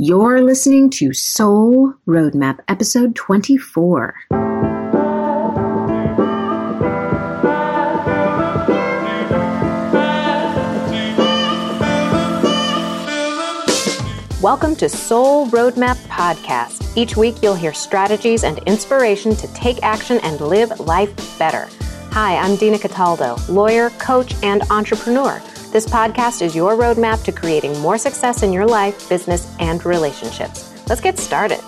You're listening to Soul Roadmap, episode 24. Welcome to Soul Roadmap Podcast. Each week you'll hear strategies and inspiration to take action and live life better. Hi, I'm Dina Cataldo, lawyer, coach, and entrepreneur. This podcast is your roadmap to creating more success in your life, business, and relationships. Let's get started.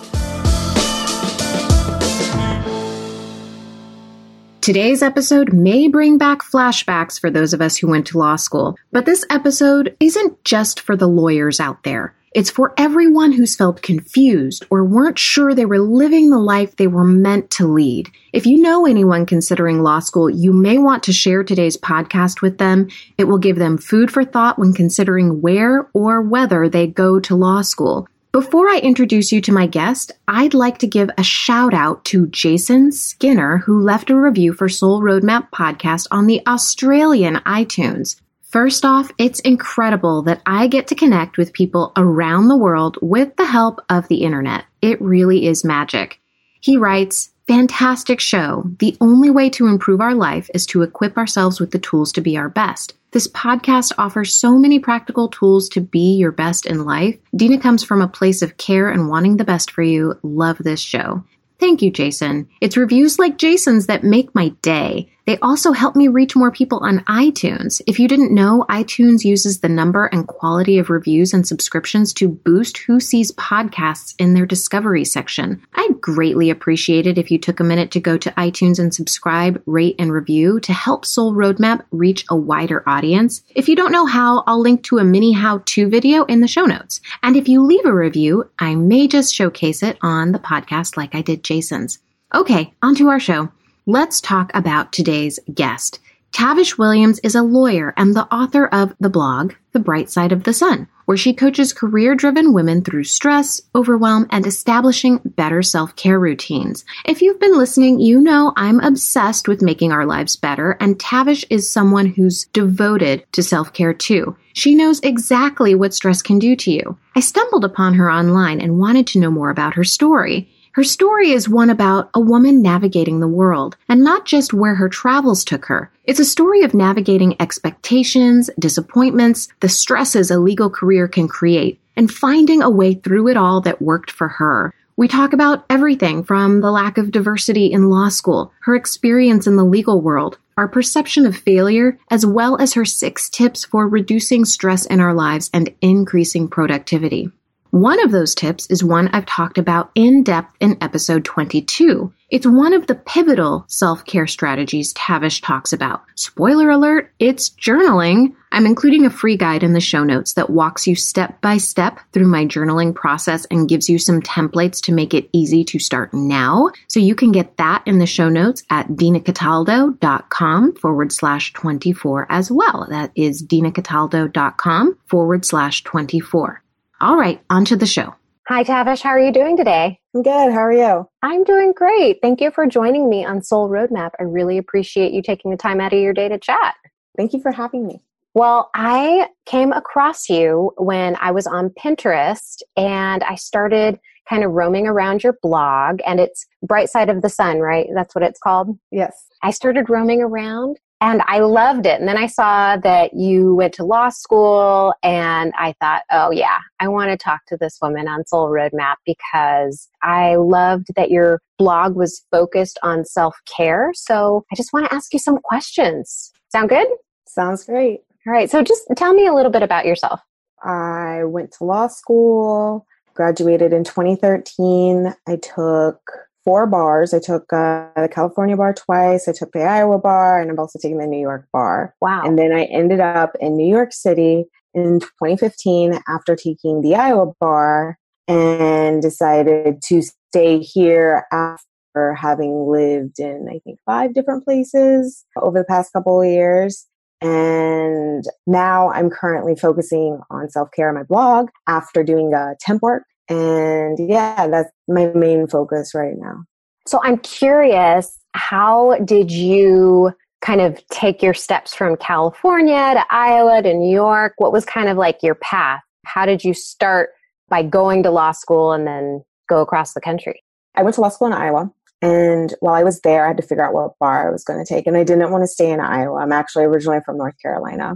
Today's episode may bring back flashbacks for those of us who went to law school, but this episode isn't just for the lawyers out there. It's for everyone who's felt confused or weren't sure they were living the life they were meant to lead. If you know anyone considering law school, you may want to share today's podcast with them. It will give them food for thought when considering where or whether they go to law school. Before I introduce you to my guest, I'd like to give a shout out to Jason Skinner, who left a review for Soul Roadmap podcast on the Australian iTunes. First off, it's incredible that I get to connect with people around the world with the help of the internet. It really is magic. He writes, Fantastic show. The only way to improve our life is to equip ourselves with the tools to be our best. This podcast offers so many practical tools to be your best in life. Dina comes from a place of care and wanting the best for you. Love this show. Thank you, Jason. It's reviews like Jason's that make my day. They also help me reach more people on iTunes. If you didn't know, iTunes uses the number and quality of reviews and subscriptions to boost who sees podcasts in their discovery section. I'd greatly appreciate it if you took a minute to go to iTunes and subscribe, rate, and review to help Soul Roadmap reach a wider audience. If you don't know how, I'll link to a mini how to video in the show notes. And if you leave a review, I may just showcase it on the podcast like I did Jason's. Okay, on to our show. Let's talk about today's guest. Tavish Williams is a lawyer and the author of the blog, The Bright Side of the Sun, where she coaches career driven women through stress, overwhelm, and establishing better self care routines. If you've been listening, you know I'm obsessed with making our lives better, and Tavish is someone who's devoted to self care too. She knows exactly what stress can do to you. I stumbled upon her online and wanted to know more about her story. Her story is one about a woman navigating the world, and not just where her travels took her. It's a story of navigating expectations, disappointments, the stresses a legal career can create, and finding a way through it all that worked for her. We talk about everything from the lack of diversity in law school, her experience in the legal world, our perception of failure, as well as her six tips for reducing stress in our lives and increasing productivity. One of those tips is one I've talked about in depth in episode 22. It's one of the pivotal self care strategies Tavish talks about. Spoiler alert, it's journaling. I'm including a free guide in the show notes that walks you step by step through my journaling process and gives you some templates to make it easy to start now. So you can get that in the show notes at dinacataldo.com forward slash 24 as well. That is dinacataldo.com forward slash 24. All right, on to the show. Hi, Tavish. How are you doing today? I'm good. How are you? I'm doing great. Thank you for joining me on Soul Roadmap. I really appreciate you taking the time out of your day to chat. Thank you for having me. Well, I came across you when I was on Pinterest and I started kind of roaming around your blog, and it's Bright Side of the Sun, right? That's what it's called? Yes. I started roaming around and I loved it. And then I saw that you went to law school, and I thought, oh, yeah, I want to talk to this woman on Soul Roadmap because I loved that your blog was focused on self care. So I just want to ask you some questions. Sound good? Sounds great. All right. So just tell me a little bit about yourself. I went to law school, graduated in 2013. I took four bars. I took uh, the California bar twice. I took the Iowa bar, and I'm also taking the New York bar. Wow. And then I ended up in New York City in 2015 after taking the Iowa bar and decided to stay here after having lived in, I think, five different places over the past couple of years. And now I'm currently focusing on self care on my blog after doing uh, temp work and yeah, that's my main focus right now. So I'm curious, how did you kind of take your steps from California to Iowa to New York? What was kind of like your path? How did you start by going to law school and then go across the country? I went to law school in Iowa. And while I was there, I had to figure out what bar I was going to take. And I didn't want to stay in Iowa. I'm actually originally from North Carolina.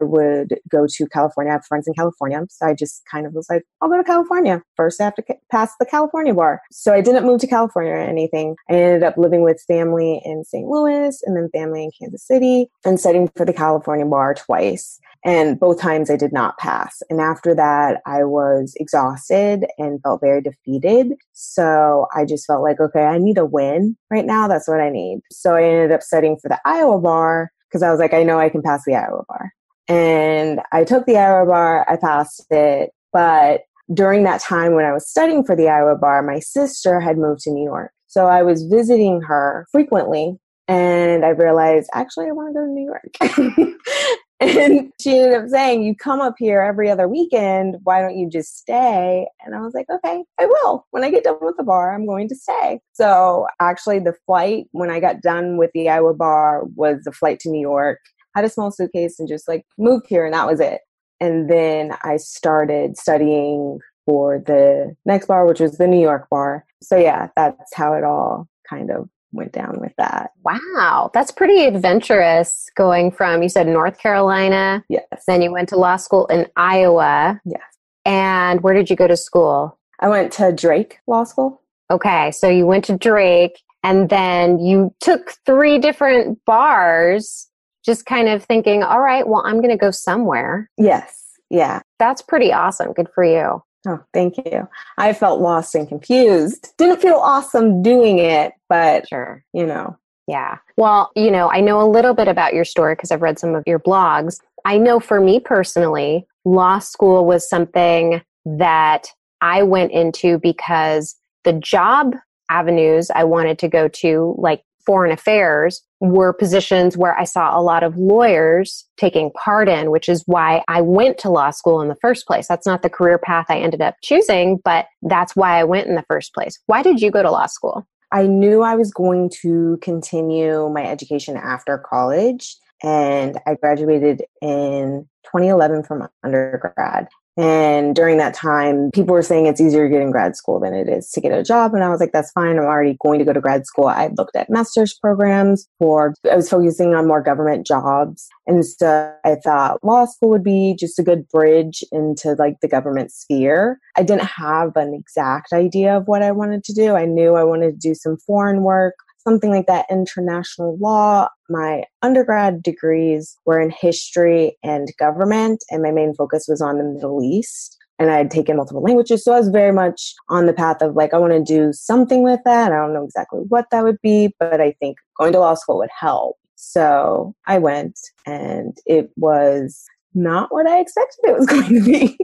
Would go to California. I have friends in California. So I just kind of was like, I'll go to California. First, I have to pass the California bar. So I didn't move to California or anything. I ended up living with family in St. Louis and then family in Kansas City and studying for the California bar twice. And both times I did not pass. And after that, I was exhausted and felt very defeated. So I just felt like, okay, I need a win right now. That's what I need. So I ended up studying for the Iowa bar because I was like, I know I can pass the Iowa bar. And I took the Iowa bar, I passed it. But during that time when I was studying for the Iowa bar, my sister had moved to New York. So I was visiting her frequently and I realized actually I want to go to New York. and she ended up saying, You come up here every other weekend. Why don't you just stay? And I was like, Okay, I will. When I get done with the bar, I'm going to stay. So actually, the flight when I got done with the Iowa bar was the flight to New York had a small suitcase and just like moved here and that was it. And then I started studying for the next bar, which was the New York bar. So yeah, that's how it all kind of went down with that. Wow, that's pretty adventurous going from you said North Carolina. Yes. Then you went to law school in Iowa. Yes. And where did you go to school? I went to Drake Law School. Okay, so you went to Drake and then you took three different bars just kind of thinking, all right, well, I'm going to go somewhere. Yes. Yeah. That's pretty awesome. Good for you. Oh, thank you. I felt lost and confused. Didn't feel awesome doing it, but sure, you know. Yeah. Well, you know, I know a little bit about your story because I've read some of your blogs. I know for me personally, law school was something that I went into because the job avenues I wanted to go to, like foreign affairs were positions where I saw a lot of lawyers taking part in, which is why I went to law school in the first place. That's not the career path I ended up choosing, but that's why I went in the first place. Why did you go to law school? I knew I was going to continue my education after college, and I graduated in 2011 from undergrad. And during that time, people were saying it's easier to get in grad school than it is to get a job. And I was like, that's fine. I'm already going to go to grad school. I looked at master's programs for, I was focusing on more government jobs. And so I thought law school would be just a good bridge into like the government sphere. I didn't have an exact idea of what I wanted to do. I knew I wanted to do some foreign work something like that international law. My undergrad degrees were in history and government, and my main focus was on the Middle East. And I had taken multiple languages. So I was very much on the path of like, I want to do something with that. I don't know exactly what that would be, but I think going to law school would help. So I went, and it was not what I expected it was going to be.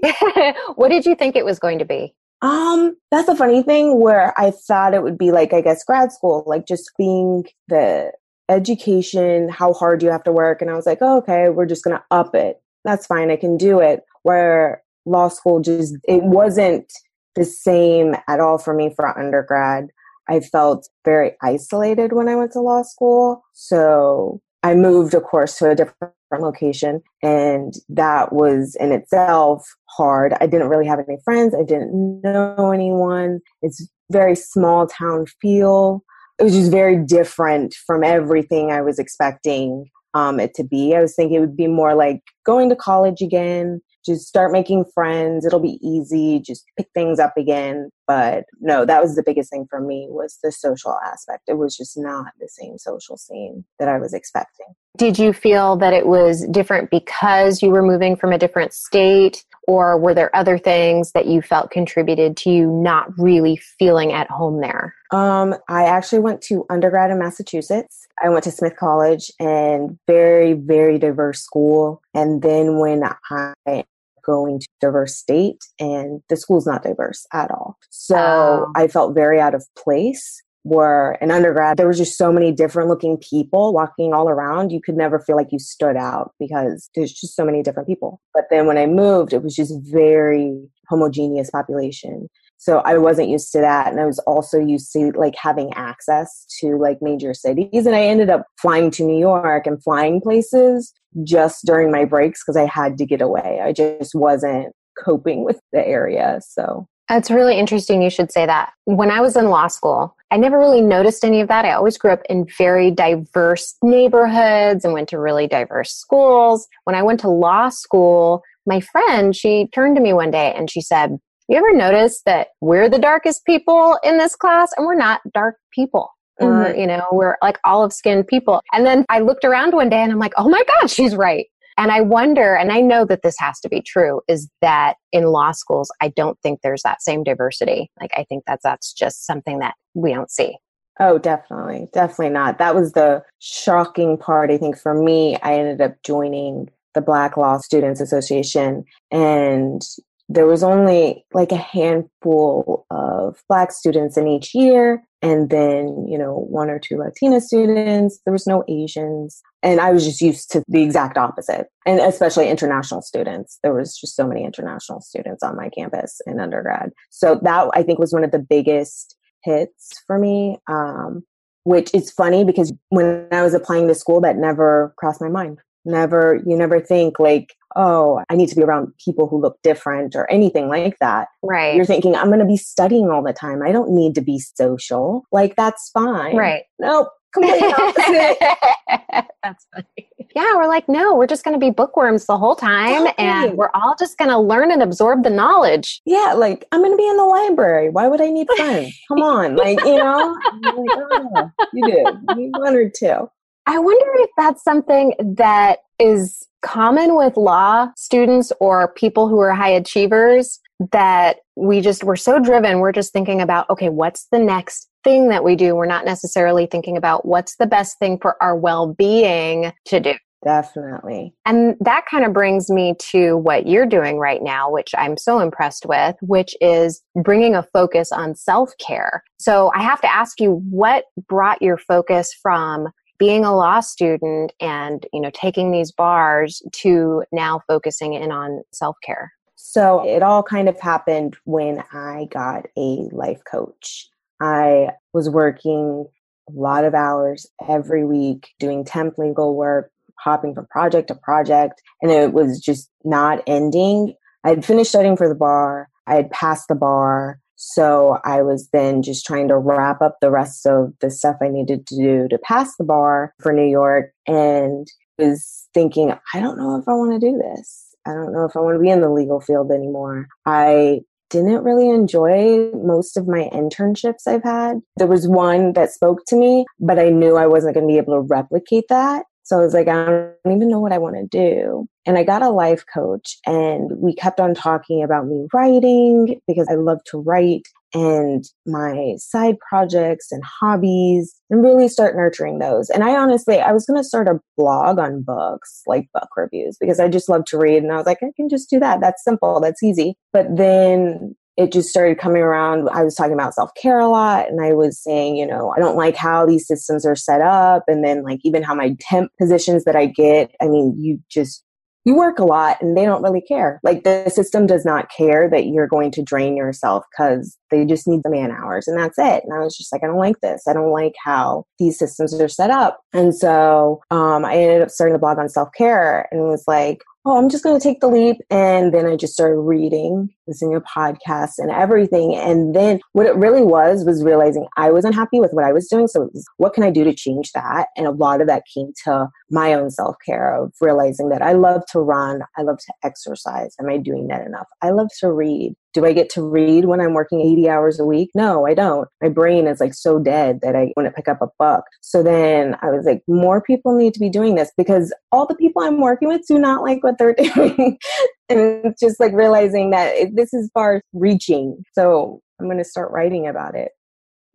what did you think it was going to be? Um, that's a funny thing where I thought it would be like, I guess, grad school, like just being the education, how hard you have to work. And I was like, oh, okay, we're just going to up it. That's fine. I can do it. Where law school just, it wasn't the same at all for me for undergrad. I felt very isolated when I went to law school. So I moved, of course, to a different location. And that was in itself hard. I didn't really have any friends. I didn't know anyone. It's very small town feel. It was just very different from everything I was expecting um, it to be. I was thinking it would be more like going to college again, just start making friends. It'll be easy. Just pick things up again. But no that was the biggest thing for me was the social aspect. It was just not the same social scene that i was expecting. Did you feel that it was different because you were moving from a different state? Or were there other things that you felt contributed to you not really feeling at home there? Um, i actually went to undergrad in massachusetts. I went to smith college and very very diverse school. And then when i going to diverse state and the school's not diverse at all. So oh. I felt very out of place where in undergrad there was just so many different looking people walking all around you could never feel like you stood out because there's just so many different people but then when i moved it was just very homogeneous population so i wasn't used to that and i was also used to like having access to like major cities and i ended up flying to new york and flying places just during my breaks because i had to get away i just wasn't coping with the area. So it's really interesting you should say that. When I was in law school, I never really noticed any of that. I always grew up in very diverse neighborhoods and went to really diverse schools. When I went to law school, my friend, she turned to me one day and she said, You ever notice that we're the darkest people in this class and we're not dark people? We're, mm-hmm. you know, we're like olive skinned people. And then I looked around one day and I'm like, oh my God, she's right. And I wonder, and I know that this has to be true, is that in law schools, I don't think there's that same diversity. Like, I think that that's just something that we don't see. Oh, definitely. Definitely not. That was the shocking part. I think for me, I ended up joining the Black Law Students Association and there was only like a handful of black students in each year and then you know one or two latina students. There was no asians. And i was just used to the exact opposite. And especially international students. There was just so many international students on my campus in undergrad. So that i think was one of the biggest hits for me um, which is funny because when i was applying to school that never crossed my mind. Never you never think like oh i need to be around people who look different or anything like that. Right. You're thinking i'm going to be studying all the time. I don't need to be social. Like that's fine. Right. Nope. Completely opposite. That's funny. Yeah we're like no we're just going to be bookworms the whole time and we're all just going to learn and absorb the knowledge. Yeah like i'm going to be in the library. Why would i need fun? Come on. Like you know? Like, oh, you do. You need one or two. I wonder if that's something that is common with law students or people who are high achievers that we just we're so driven we're just thinking about okay what's the next thing that we do? We're not necessarily thinking about what's the best thing for our well-being to do. Definitely. And that kind of brings me to what you're doing right now which i'm so impressed with which is bringing a focus on self-care. So i have to ask you what brought your focus from being a law student and you know taking these bars to now focusing in on self-care. So it all kind of happened when i got a life coach. I was working a lot of hours every week doing temp legal work hopping from project to project and it was just not ending. I had finished studying for the bar. I had passed the bar so I was then just trying to wrap up the rest of the stuff I needed to do to pass the bar for New York and was thinking, I don't know if I want to do this. I don't know if I want to be in the legal field anymore. I didn't really enjoy most of my internships I've had. There was one that spoke to me, but I knew I wasn't going to be able to replicate that. So I was like, I don't even know what I want to do. And I got a life coach and we kept on talking about me writing because I love to write and my side projects and hobbies and really start nurturing those. And I honestly, I was going to start a blog on books, like book reviews, because I just love to read. And I was like, I can just do that. That's simple. That's easy. But then it just started coming around. I was talking about self care a lot, and I was saying, you know, I don't like how these systems are set up. And then, like, even how my temp positions that I get, I mean, you just, you work a lot and they don't really care. Like, the system does not care that you're going to drain yourself because they just need the man hours and that's it. And I was just like, I don't like this. I don't like how these systems are set up. And so um, I ended up starting a blog on self care and was like, oh, I'm just going to take the leap. And then I just started reading, listening to podcasts and everything. And then what it really was, was realizing I was unhappy with what I was doing. So was, what can I do to change that? And a lot of that came to my own self care of realizing that I love to run. I love to exercise. Am I doing that enough? I love to read do I get to read when I'm working 80 hours a week? No, I don't. My brain is like so dead that I want to pick up a book. So then I was like, more people need to be doing this because all the people I'm working with do not like what they're doing. and just like realizing that this is far reaching. So I'm going to start writing about it.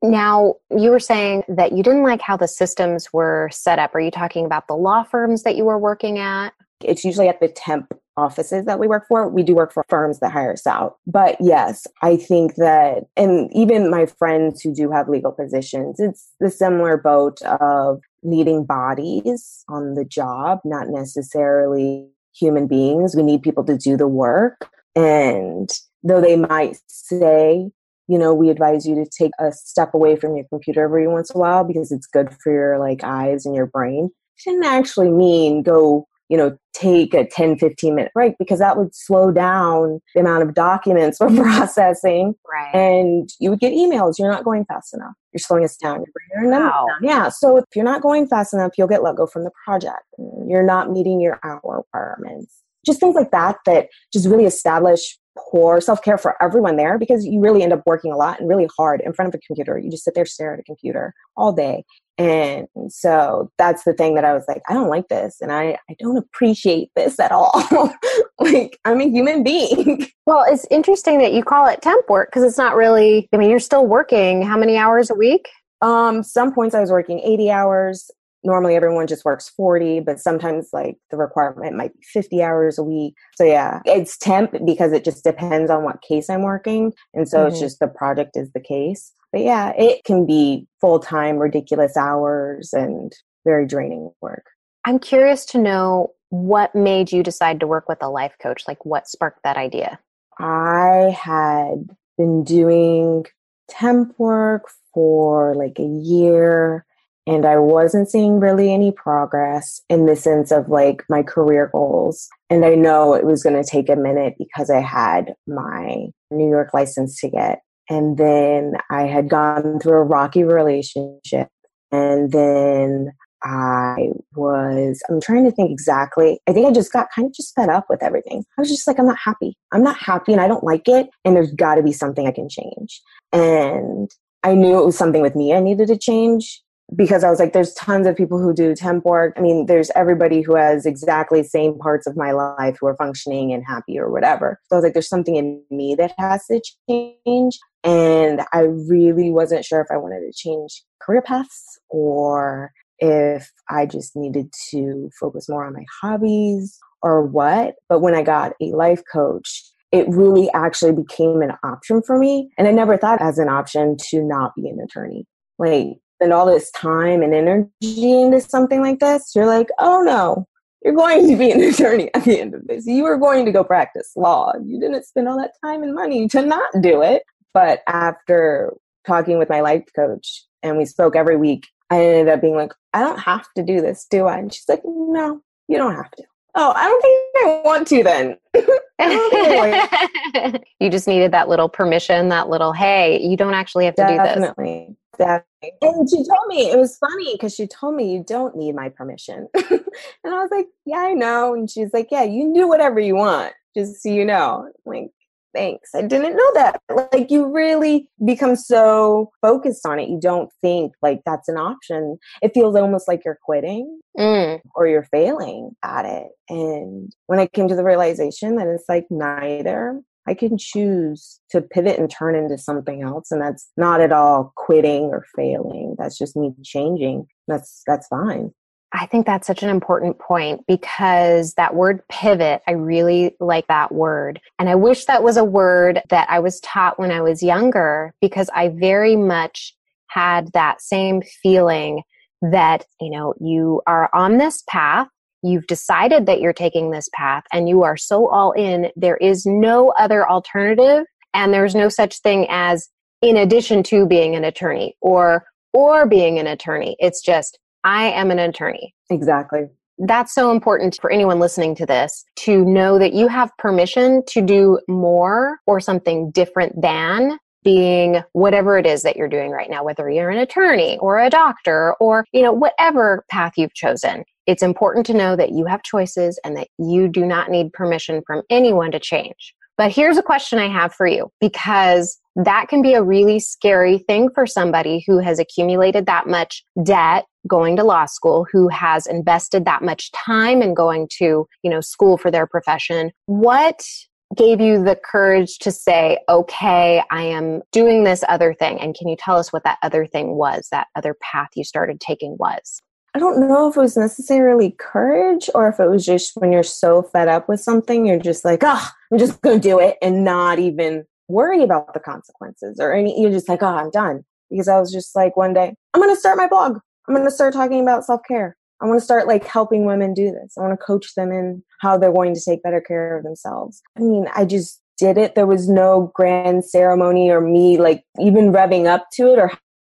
Now, you were saying that you didn't like how the systems were set up. Are you talking about the law firms that you were working at? It's usually at the temp offices that we work for. We do work for firms that hire us out. But yes, I think that, and even my friends who do have legal positions, it's the similar boat of needing bodies on the job, not necessarily human beings. We need people to do the work. And though they might say, you know, we advise you to take a step away from your computer every once in a while because it's good for your like eyes and your brain. It didn't actually mean go you know, take a 10, 15 minute break because that would slow down the amount of documents we're processing. Right. And you would get emails. You're not going fast enough. You're slowing us down. You're bringing our Wow. down. Yeah. So if you're not going fast enough, you'll get let go from the project. You're not meeting your hour requirements. Just things like that that just really establish poor self care for everyone there because you really end up working a lot and really hard in front of a computer. You just sit there, stare at a computer all day. And so that's the thing that I was like, I don't like this and I, I don't appreciate this at all. like, I'm a human being. Well, it's interesting that you call it temp work because it's not really, I mean, you're still working how many hours a week? Um, some points I was working 80 hours. Normally everyone just works 40, but sometimes like the requirement might be 50 hours a week. So yeah, it's temp because it just depends on what case I'm working. And so it's Mhm. just the project is the case. But yeah, it can be full time, ridiculous hours and very draining work. I'm curious to know what made you decide to work with a life coach? Like, what sparked that idea? I had been doing temp work for like a year and I wasn't seeing really any progress in the sense of like my career goals. And I know it was going to take a minute because I had my New York license to get. And then I had gone through a rocky relationship. And then I was, I'm trying to think exactly. I think I just got kind of just fed up with everything. I was just like, I'm not happy. I'm not happy and I don't like it. And there's got to be something I can change. And I knew it was something with me I needed to change because I was like, there's tons of people who do temp work. I mean, there's everybody who has exactly same parts of my life who are functioning and happy or whatever. So I was like, there's something in me that has to change. And I really wasn't sure if I wanted to change career paths or if I just needed to focus more on my hobbies or what. But when I got a life coach, it really actually became an option for me. And I never thought as an option to not be an attorney. Like, spend all this time and energy into something like this, you're like, oh no, you're going to be an attorney at the end of this. You are going to go practice law. You didn't spend all that time and money to not do it. But after talking with my life coach and we spoke every week, I ended up being like, I don't have to do this, do I? And she's like, no, you don't have to. Oh, I don't think I want to then. you just needed that little permission, that little, hey, you don't actually have to do this. Definitely. Definitely. And she told me, it was funny because she told me you don't need my permission. and I was like, yeah, I know. And she's like, yeah, you can do whatever you want, just so you know. I'm like, thanks. I didn't know that. Like, you really become so focused on it. You don't think like that's an option. It feels almost like you're quitting Mm. or you're failing at it. And when I came to the realization that it's like neither, I can choose to pivot and turn into something else. And that's not at all quitting or failing. That's just me changing. That's that's fine. I think that's such an important point because that word pivot, I really like that word. And I wish that was a word that I was taught when I was younger because I very much had that same feeling that, you know, you are on this path, you've decided that you're taking this path and you are so all in, there is no other alternative and there's no such thing as in addition to being an attorney or or being an attorney. It's just I am an attorney. Exactly. That's so important for anyone listening to this to know that you have permission to do more or something different than being whatever it is that you're doing right now, whether you're an attorney or a doctor or, you know, whatever path you've chosen. It's important to know that you have choices and that you do not need permission from anyone to change. But here's a question I have for you because that can be a really scary thing for somebody who has accumulated that much debt going to law school, who has invested that much time in going to, you know, school for their profession. What gave you the courage to say, okay, I am doing this other thing? And can you tell us what that other thing was, that other path you started taking was? I don't know if it was necessarily courage or if it was just when you're so fed up with something, you're just like, oh, I'm just going to do it and not even worry about the consequences or any, you're just like, oh, I'm done. Because I was just like, one day, I'm going to start my blog. I'm going to start talking about self care. I want to start like helping women do this. I want to coach them in how they're going to take better care of themselves. I mean, I just did it. There was no grand ceremony or me like even revving up to it or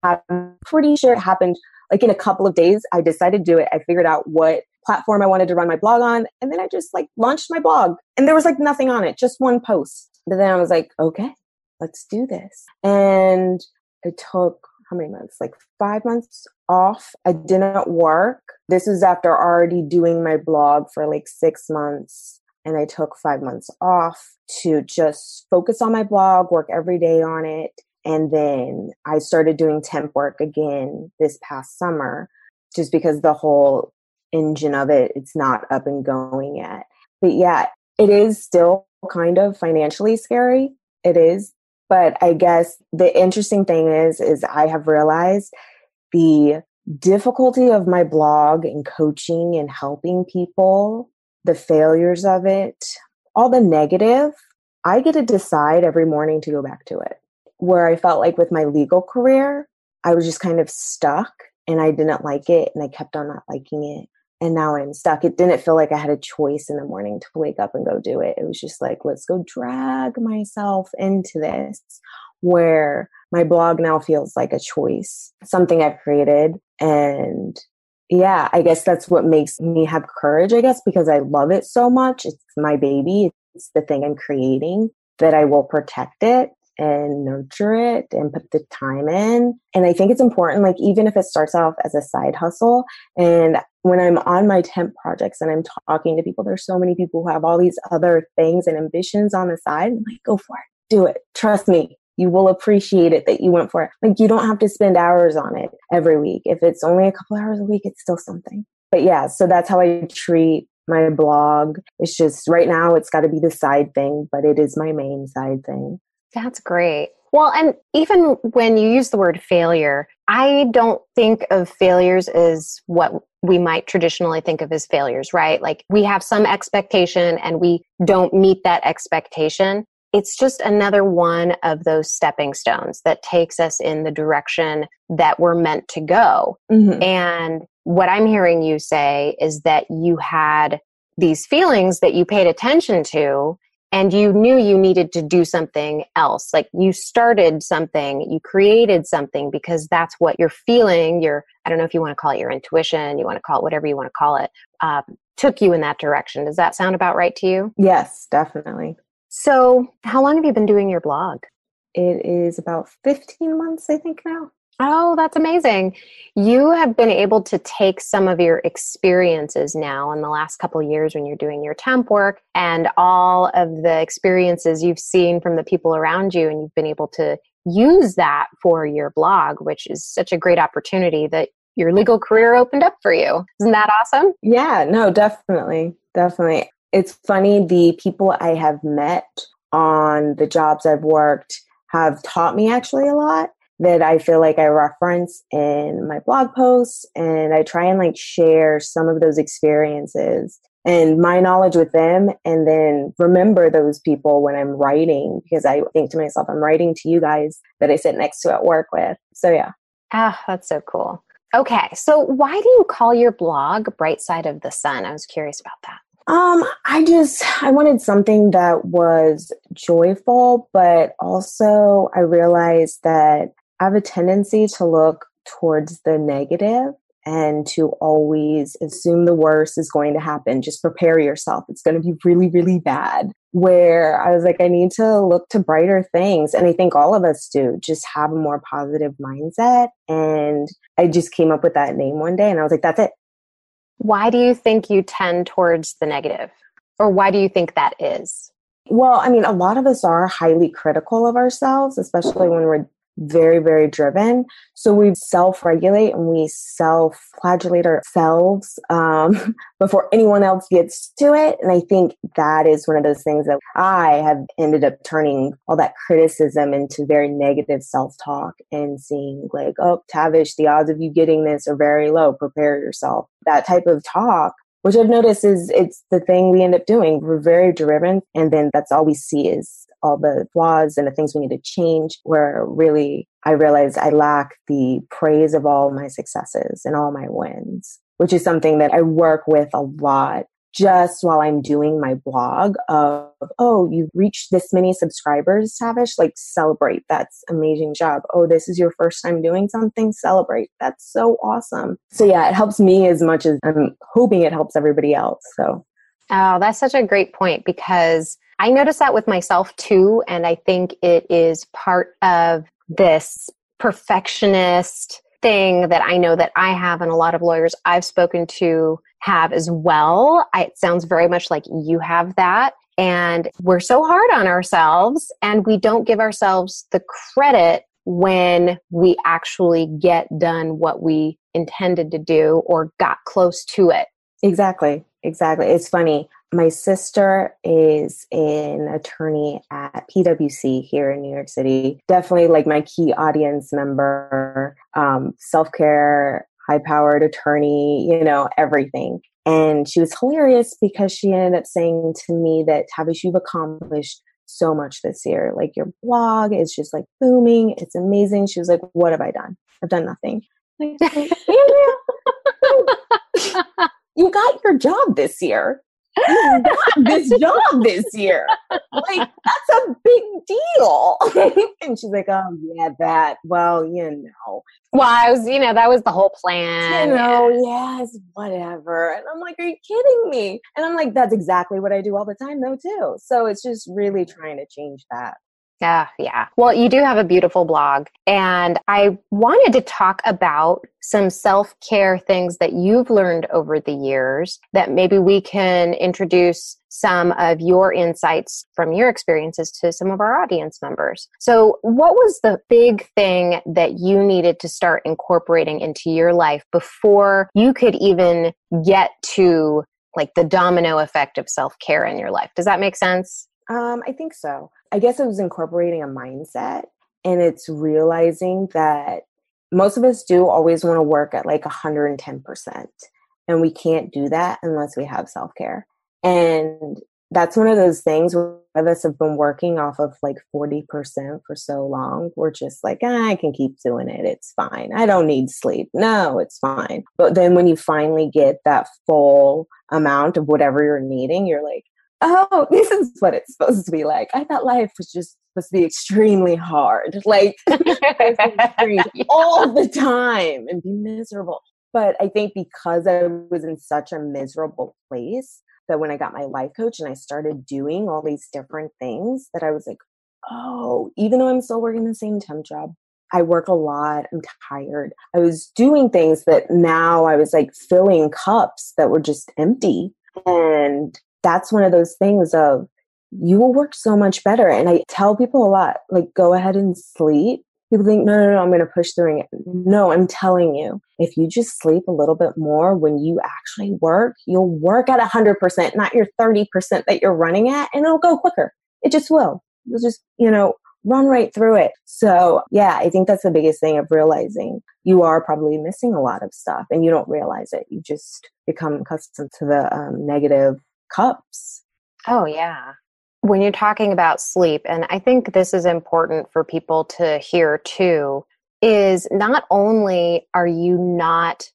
I'm pretty sure it happened like in a couple of days. I decided to do it. I figured out what platform I wanted to run my blog on. And then I just like launched my blog and there was like nothing on it, just one post. But then I was like, okay, let's do this. And it took how many months? Like five months off. I didn't work. This was after already doing my blog for like six months. And I took five months off to just focus on my blog, work every day on it. And then I started doing temp work again this past summer, just because the whole engine of it, it's not up and going yet. But yeah, it is still kind of financially scary. It is. But I guess the interesting thing is, is I have realized the difficulty of my blog and coaching and helping people, the failures of it, all the negative, I get to decide every morning to go back to it. Where I felt like with my legal career, I was just kind of stuck and I didn't like it and I kept on not liking it and now I'm stuck. It didn't feel like I had a choice in the morning to wake up and go do it. It was just like, let's go drag myself into this where my blog now feels like a choice, something I've created. And yeah, I guess that's what makes me have courage, I guess, because I love it so much. It's my baby, it's the thing I'm creating that I will protect it and nurture it and put the time in. And I think it's important, like, even if it starts off as a side hustle. And when I'm on my temp projects and I'm talking to people, there's so many people who have all these other things and ambitions on the side. I'm like, go for it, do it. Trust me, you will appreciate it that you went for it. Like, you don't have to spend hours on it every week. If it's only a couple hours a week, it's still something. But yeah, so that's how I treat my blog. It's just right now it's got to be the side thing, but it is my main side thing. That's great. Well, and even when you use the word failure, I don't think of failures as what we might traditionally think of as failures, right? Like we have some expectation and we don't meet that expectation. It's just another one of those stepping stones that takes us in the direction that we're meant to go. Mm-hmm. And what I'm hearing you say is that you had these feelings that you paid attention to and you knew you needed to do something else. Like you started something, you created something because that's what you're feeling. Your, I don't know if you want to call it your intuition, you want to call it whatever you want to call it, um, took you in that direction. Does that sound about right to you? Yes, definitely. So, how long have you been doing your blog? It is about 15 months, I think now. Oh, that's amazing. You have been able to take some of your experiences now in the last couple years when you're doing your temp work and all of the experiences you've seen from the people around you, and you've been able to use that for your blog, which is such a great opportunity that your legal career opened up for you. Isn't that awesome? Yeah, no, definitely. Definitely. It's funny, the people I have met on the jobs I've worked have taught me actually a lot that I feel like I reference in my blog posts and I try and like share some of those experiences and my knowledge with them and then remember those people when I'm writing because I think to myself, I'm writing to you guys that I sit next to at work with. So yeah. Ah, that's so cool. Okay. So why do you call your blog Bright Side of the Sun? I was curious about that. Um, I just I wanted something that was joyful, but also I realized that I have a tendency to look towards the negative and to always assume the worst is going to happen. Just prepare yourself. It's going to be really, really bad. Where I was like, I need to look to brighter things. And I think all of us do just have a more positive mindset. And I just came up with that name one day and I was like, that's it. Why do you think you tend towards the negative? Or why do you think that is? Well, I mean, a lot of us are highly critical of ourselves, especially when we're very, very driven. So we self regulate and we self flagellate ourselves um, before anyone else gets to it. And I think that is one of those things that I have ended up turning all that criticism into very negative self talk and seeing, like, oh, Tavish, the odds of you getting this are very low. Prepare yourself. That type of talk which I've noticed is it's the thing we end up doing. We're very driven, and then that's all we see is all the flaws and the things we need to change where really I realized I lack the praise of all my successes and all my wins, which is something that I work with a lot just while I'm doing my blog of, oh, you've reached this many subscribers, Tavish, like celebrate. That's amazing job. Oh, this is your first time doing something, celebrate. That's so awesome. So yeah, it helps me as much as I'm hoping it helps everybody else. So Oh, that's such a great point because I notice that with myself too. And I think it is part of this perfectionist thing that I know that I have and a lot of lawyers I've spoken to have as well. I, it sounds very much like you have that. And we're so hard on ourselves and we don't give ourselves the credit when we actually get done what we intended to do or got close to it. Exactly. Exactly. It's funny. My sister is an attorney at PwC here in New York City. Definitely like my key audience member, um, self care, high powered attorney, you know, everything. And she was hilarious because she ended up saying to me that Tavish, you've accomplished so much this year. Like your blog is just like booming. It's amazing. She was like, What have I done? I've done nothing. Like, you got your job this year. This job this year. Like, that's a big deal. and she's like, oh, yeah, that. Well, you know. Well, I was, you know, that was the whole plan. You know, yes, whatever. And I'm like, are you kidding me? And I'm like, that's exactly what I do all the time, though, too. So it's just really trying to change that. Yeah, yeah. Well, you do have a beautiful blog. And I wanted to talk about some self care things that you've learned over the years that maybe we can introduce some of your insights from your experiences to some of our audience members. So, what was the big thing that you needed to start incorporating into your life before you could even get to like the domino effect of self care in your life? Does that make sense? Um, I think so. I guess it was incorporating a mindset and it's realizing that most of us do always want to work at like 110%. And we can't do that unless we have self care. And that's one of those things where of us have been working off of like 40% for so long. We're just like, ah, I can keep doing it. It's fine. I don't need sleep. No, it's fine. But then when you finally get that full amount of whatever you're needing, you're like, oh, this is what it's supposed to be like. I thought life was just supposed to be extremely hard, like all the time and be miserable. But I think because I was in such a miserable place that when I got my life coach and I started doing all these different things, that I was like, oh, even though I'm still working the same temp job, I work a lot. I'm tired. I was doing things that now I was like filling cups that were just empty. And that's one of those things of you will work so much better. And I tell people a lot, like, go ahead and sleep. People think, no, no, no, I'm going to push through it. No, I'm telling you, if you just sleep a little bit more when you actually work, you'll work at 100%, not your 30% that you're running at, and it'll go quicker. It just will. You'll just, you know, run right through it. So, yeah, I think that's the biggest thing of realizing you are probably missing a lot of stuff and you don't realize it. You just become accustomed to the um, negative cups. Oh, yeah. When you're talking about sleep, and I think this is important for people to hear too, is not only are you not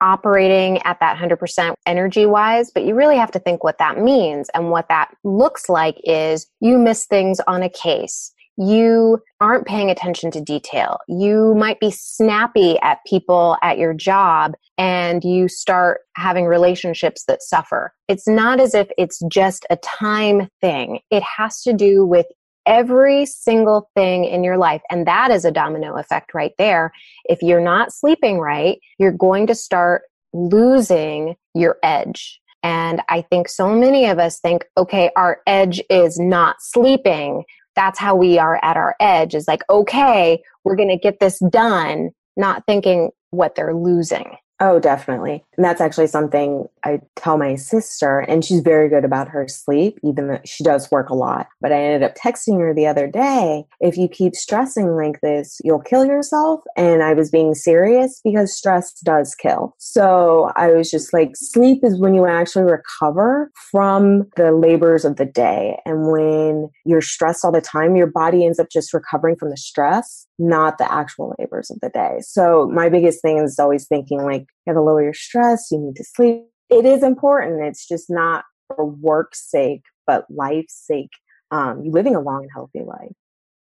operating at that 100% energy wise, but you really have to think what that means. And what that looks like is you miss things on a case you aren't paying attention to detail. You might be snappy at people at your job and you start having relationships that suffer. It's not as if it's just a time thing. It has to do with every single thing in your life. And that is a domino effect right there. If you're not sleeping right, you're going to start losing your edge. And I think so many of us think, okay, our edge is not sleeping that's how we are at our edge is like, okay, we're going to get this done, not thinking what they're losing. Oh, definitely. And that's actually something I tell my sister, and she's very good about her sleep, even though she does work a lot. But I ended up texting her the other day if you keep stressing like this, you'll kill yourself. And I was being serious because stress does kill. So I was just like, sleep is when you actually recover from the labors of the day. And when you're stressed all the time, your body ends up just recovering from the stress not the actual labors of the day. So my biggest thing is always thinking like, you gotta lower your stress, you need to sleep it is important. It's just not for work's sake, but life's sake. Um, you living a long and healthy life.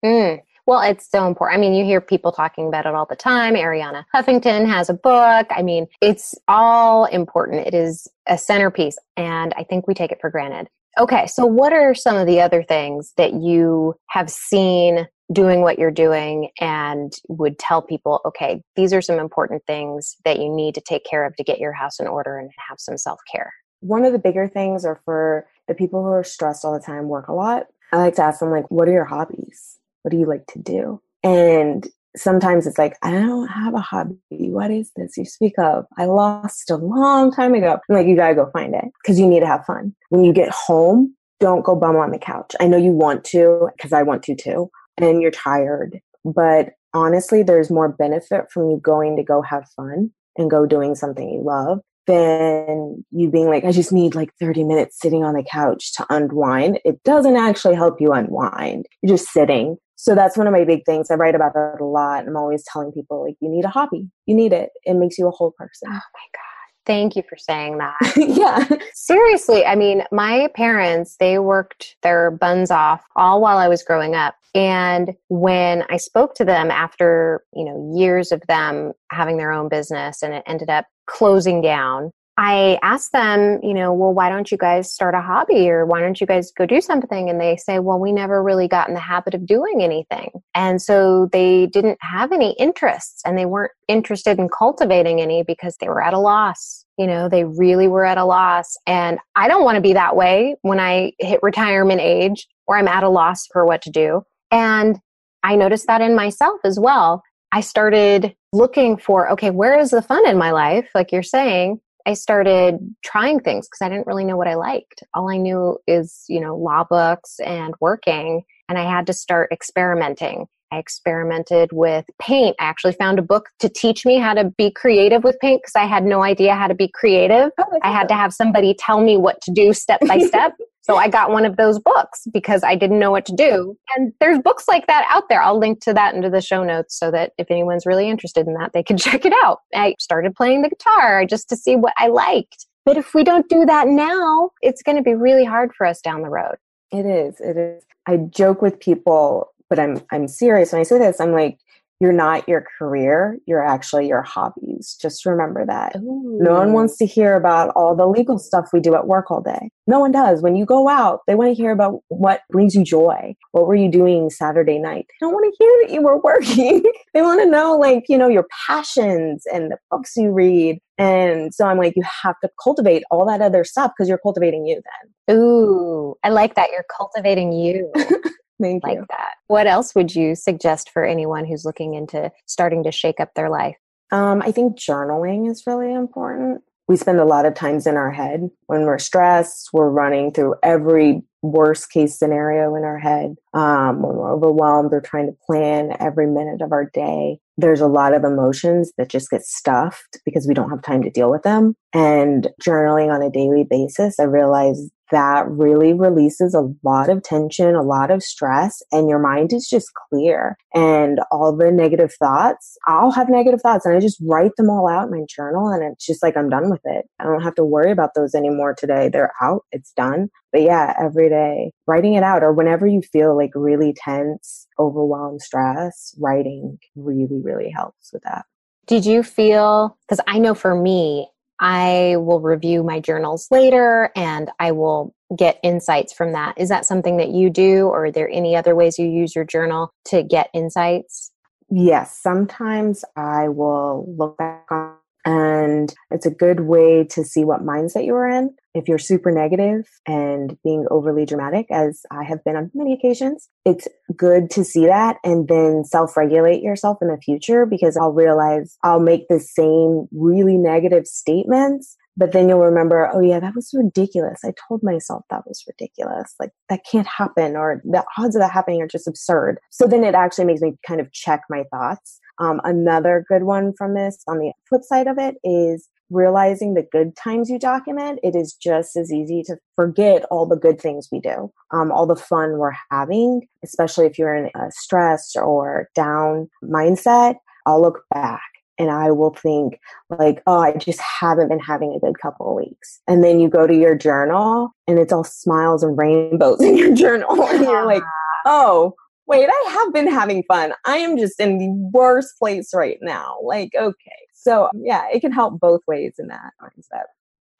Mm. Well, it's so important. I mean, you hear people talking about it all the time. Arianna Huffington has a book. I mean, it's all important. It is a centerpiece, and I think we take it for granted. Okay, so what are some of the other things that you have seen doing what you're doing and would tell people, okay, these are some important things that you need to take care of to get your house in order and have some self care? One of the bigger things are for the people who are stressed all the time, work a lot. I like to ask them, like, what are your hobbies? What do you like to do? And sometimes it's like, I don't have a hobby. What is this you speak of? I lost a long time ago. I'm like, you gotta go find it because you need to have fun. When you get home, don't go bum on the couch. I know you want to because I want to too, and you're tired. But honestly, there's more benefit from you going to go have fun and go doing something you love than you being like, I just need like 30 minutes sitting on the couch to unwind. It doesn't actually help you unwind. You're just sitting so that's one of my big things. I write about that a lot. I'm always telling people like you need a hobby. You need it. It makes you a whole person. Oh my god. Thank you for saying that. yeah. Seriously, I mean, my parents, they worked their buns off all while I was growing up. And when I spoke to them after, you know, years of them having their own business and it ended up closing down, I asked them, you know, well, why don't you guys start a hobby or why don't you guys go do something? And they say, well, we never really got in the habit of doing anything. And so they didn't have any interests and they weren't interested in cultivating any because they were at a loss. You know, they really were at a loss. And I don't want to be that way when I hit retirement age or I'm at a loss for what to do. And I noticed that in myself as well. I started looking for, okay, where is the fun in my life? Like you're saying, I started trying things because I didn't really know what I liked. All I knew is, you know, law books and working, and I had to start experimenting. I experimented with paint. I actually found a book to teach me how to be creative with paint because I had no idea how to be creative. Oh, I had to have somebody tell me what to do step by step. So I got one of those books because I didn't know what to do. And there's books like that out there. I'll link to that into the show notes so that if anyone's really interested in that, they can check it out. I started playing the guitar just to see what I liked. But if we don't do that now, it's going to be really hard for us down the road. It is. It is. I joke with people, but I'm I'm serious when I say this. I'm like, you're not your career, you're actually your hobbies. Just remember that. Ooh. No one wants to hear about all the legal stuff we do at work all day. No one does. When you go out, they want to hear about what brings you joy. What were you doing Saturday night? They don't want to hear that you were working. they want to know, like, you know, your passions and the books you read. And so I'm like, you have to cultivate all that other stuff because you're cultivating you then. Ooh, I like that. You're cultivating you. Thank like you. that. What else would you suggest for anyone who's looking into starting to shake up their life? Um, I think journaling is really important. We spend a lot of times in our head when we're stressed. We're running through every worst case scenario in our head. Um, when we're overwhelmed, we're trying to plan every minute of our day. There's a lot of emotions that just get stuffed because we don't have time to deal with them. And journaling on a daily basis, I realized that really releases a lot of tension, a lot of stress, and your mind is just clear. And all the negative thoughts, I'll have negative thoughts and I just write them all out in my journal and it's just like I'm done with it. I don't have to worry about those anymore today. They're out, it's done. But yeah, every day, writing it out or whenever you feel like really tense, overwhelmed, stress, writing really, really helps with that. Did you feel, because I know for me, I will review my journals later and I will get insights from that. Is that something that you do, or are there any other ways you use your journal to get insights? Yes, sometimes I will look back on and it's a good way to see what mindset you are in. If you're super negative and being overly dramatic, as I have been on many occasions, it's good to see that and then self regulate yourself in the future because I'll realize I'll make the same really negative statements but then you'll remember, oh yeah, that was ridiculous. I told myself that was ridiculous. Like that can't happen, or the odds of that happening are just absurd. So then it actually makes me kind of check my thoughts. Um, another good one from this on the flip side of it is realizing the good times you document, it is just as easy to forget all the good things we do, um, all the fun we're having, especially if you're in a stress or down mindset. I'll look back and I will think like, oh, I just haven't been having a good couple of weeks. And then you go to your journal and it's all smiles and rainbows in your journal. and you're like, oh, wait, I have been having fun. I am just in the worst place right now. Like, okay. So yeah, it can help both ways in that mindset.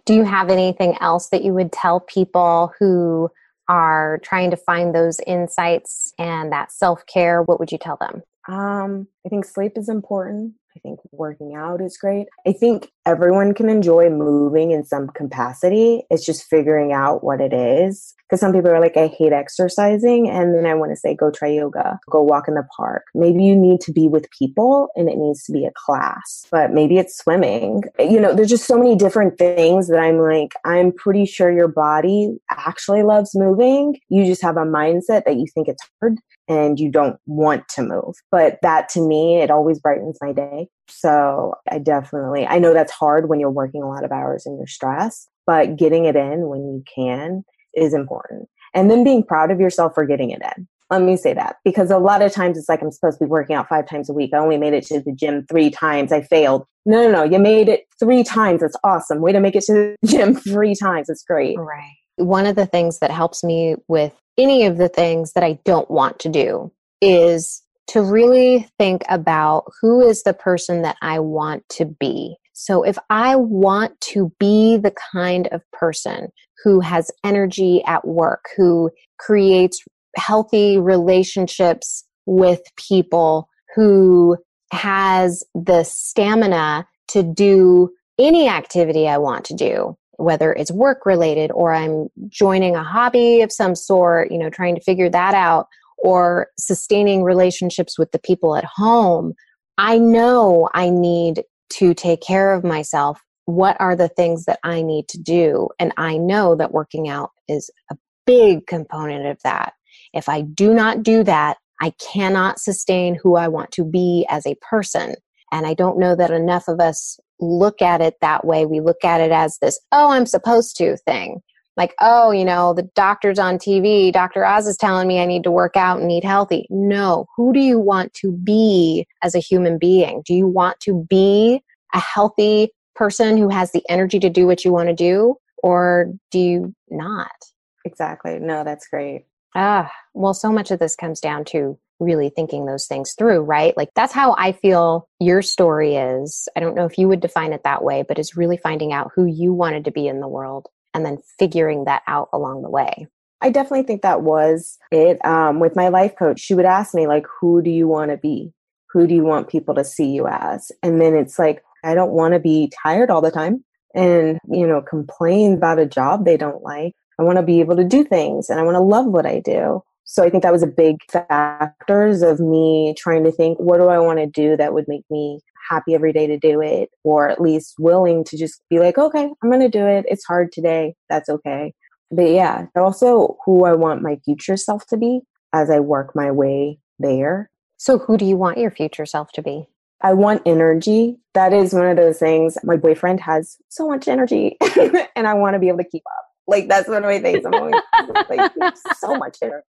Do you have anything else that you would tell people who are trying to find those insights and that self care? What would you tell them? Um, I think sleep is important. I think working out is great. I think everyone can enjoy moving in some capacity. It's just figuring out what it is. Because some people are like, I hate exercising. And then I want to say, go try yoga, go walk in the park. Maybe you need to be with people and it needs to be a class, but maybe it's swimming. You know, there's just so many different things that I'm like, I'm pretty sure your body actually loves moving. You just have a mindset that you think it's hard and you don't want to move. But that to me, it always brightens my day. So I definitely, I know that's hard when you're working a lot of hours and you're stressed, but getting it in when you can is important. And then being proud of yourself for getting it in. Let me say that because a lot of times it's like I'm supposed to be working out five times a week. I only made it to the gym three times. I failed. No, no, no. You made it three times. That's awesome. Way to make it to the gym three times. It's great. Right. One of the things that helps me with any of the things that I don't want to do is to really think about who is the person that I want to be. So if I want to be the kind of person who has energy at work, who creates healthy relationships with people, who has the stamina to do any activity I want to do, whether it's work related or I'm joining a hobby of some sort, you know, trying to figure that out, or sustaining relationships with the people at home, I know I need to take care of myself. What are the things that I need to do? And I know that working out is a big component of that. If I do not do that, I cannot sustain who I want to be as a person. And I don't know that enough of us look at it that way. We look at it as this, oh, I'm supposed to thing. Like, oh, you know, the doctor's on TV. Dr. Oz is telling me I need to work out and eat healthy. No. Who do you want to be as a human being? Do you want to be a healthy person who has the energy to do what you want to do? Or do you not? Exactly. No, that's great. Ah, well, so much of this comes down to really thinking those things through, right? Like that's how I feel your story is. I don't know if you would define it that way, but it's really finding out who you wanted to be in the world and then figuring that out along the way. I definitely think that was it. Um, with my life coach, she would ask me, like, who do you want to be? Who do you want people to see you as? And then it's like, I don't want to be tired all the time and, you know, complain about a job they don't like. I want to be able to do things and I want to love what I do. So I think that was a big factors of me trying to think, what do I want to do that would make me happy every day to do it, or at least willing to just be like, okay, I'm going to do it. It's hard today. That's okay. But yeah, also who I want my future self to be as I work my way there. So, who do you want your future self to be? I want energy. That is one of those things. My boyfriend has so much energy, and I want to be able to keep up. Like that's one of my things. I'm always like so much energy.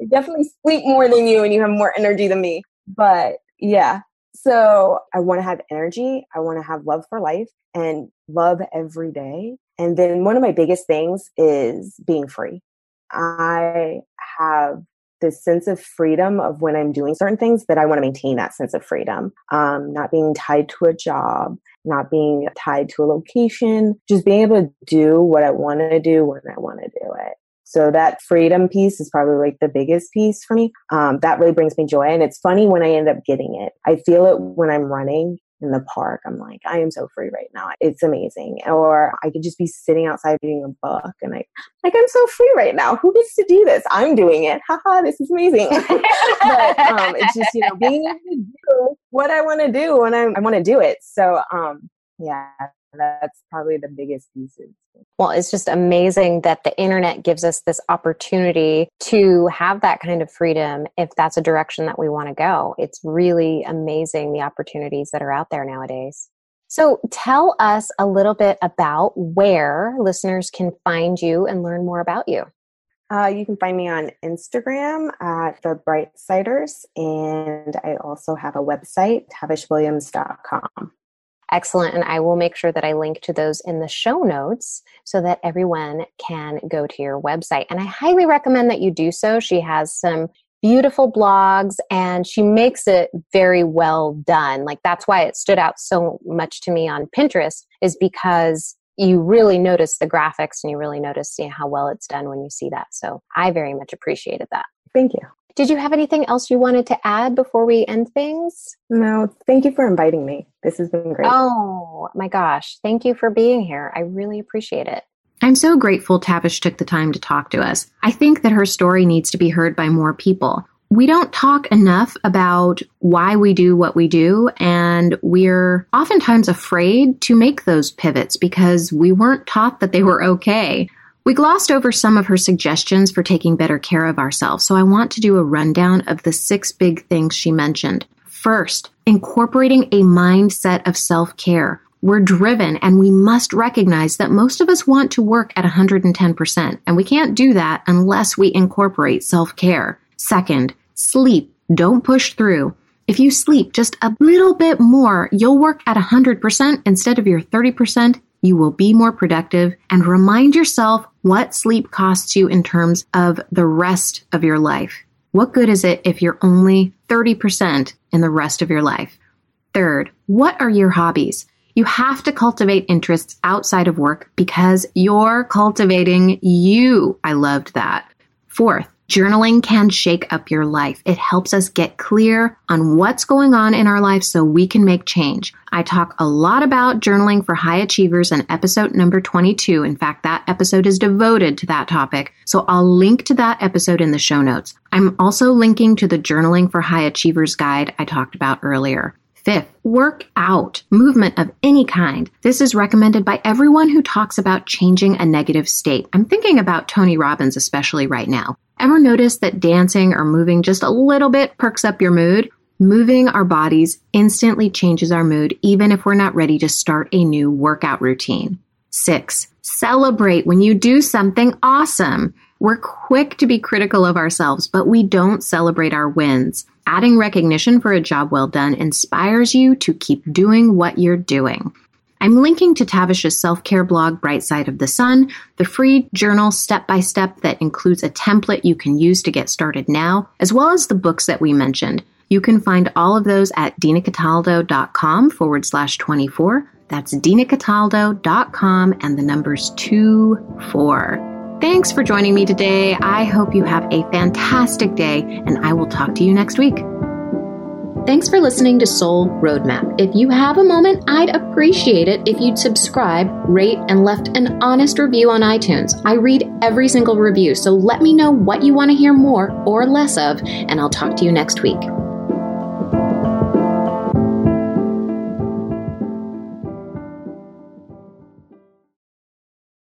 I definitely sleep more than you, and you have more energy than me. But yeah, so I want to have energy. I want to have love for life and love every day. And then one of my biggest things is being free. I have this sense of freedom of when I'm doing certain things that I want to maintain that sense of freedom. Um, not being tied to a job, not being tied to a location, just being able to do what I want to do when I want to do it. So that freedom piece is probably like the biggest piece for me. Um, that really brings me joy. And it's funny when I end up getting it. I feel it when I'm running in the park. I'm like, I am so free right now. It's amazing. Or I could just be sitting outside reading a book and I like I'm so free right now. Who gets to do this? I'm doing it. Haha, this is amazing. but um, it's just, you know, being able to do what I want to do when I, I want to do it. So um yeah, that's probably the biggest pieces. Well, it's just amazing that the internet gives us this opportunity to have that kind of freedom if that's a direction that we want to go. It's really amazing the opportunities that are out there nowadays. So, tell us a little bit about where listeners can find you and learn more about you. Uh, you can find me on Instagram at the Bright Siders, and I also have a website, tavishwilliams.com. Excellent. And I will make sure that I link to those in the show notes so that everyone can go to your website. And I highly recommend that you do so. She has some beautiful blogs and she makes it very well done. Like that's why it stood out so much to me on Pinterest is because you really notice the graphics and you really notice you know, how well it's done when you see that. So I very much appreciated that. Thank you. Did you have anything else you wanted to add before we end things? No, thank you for inviting me. This has been great. Oh my gosh. Thank you for being here. I really appreciate it. I'm so grateful Tavish took the time to talk to us. I think that her story needs to be heard by more people. We don't talk enough about why we do what we do, and we're oftentimes afraid to make those pivots because we weren't taught that they were okay. We glossed over some of her suggestions for taking better care of ourselves, so I want to do a rundown of the six big things she mentioned. First, incorporating a mindset of self care. We're driven and we must recognize that most of us want to work at 110%, and we can't do that unless we incorporate self care. Second, sleep. Don't push through. If you sleep just a little bit more, you'll work at 100% instead of your 30%. You will be more productive and remind yourself what sleep costs you in terms of the rest of your life. What good is it if you're only 30% in the rest of your life? Third, what are your hobbies? You have to cultivate interests outside of work because you're cultivating you. I loved that. Fourth, Journaling can shake up your life. It helps us get clear on what's going on in our life so we can make change. I talk a lot about journaling for high achievers in episode number 22. In fact, that episode is devoted to that topic. So I'll link to that episode in the show notes. I'm also linking to the journaling for high achievers guide I talked about earlier. Fifth, work out, movement of any kind. This is recommended by everyone who talks about changing a negative state. I'm thinking about Tony Robbins especially right now. Ever notice that dancing or moving just a little bit perks up your mood? Moving our bodies instantly changes our mood, even if we're not ready to start a new workout routine. Six, celebrate when you do something awesome. We're quick to be critical of ourselves, but we don't celebrate our wins. Adding recognition for a job well done inspires you to keep doing what you're doing. I'm linking to Tavish's self care blog, Bright Side of the Sun, the free journal step by step that includes a template you can use to get started now, as well as the books that we mentioned. You can find all of those at dinacataldo.com forward slash 24. That's dinacataldo.com and the numbers 2 4. Thanks for joining me today. I hope you have a fantastic day, and I will talk to you next week. Thanks for listening to Soul Roadmap. If you have a moment, I'd appreciate it if you'd subscribe, rate, and left an honest review on iTunes. I read every single review, so let me know what you want to hear more or less of, and I'll talk to you next week.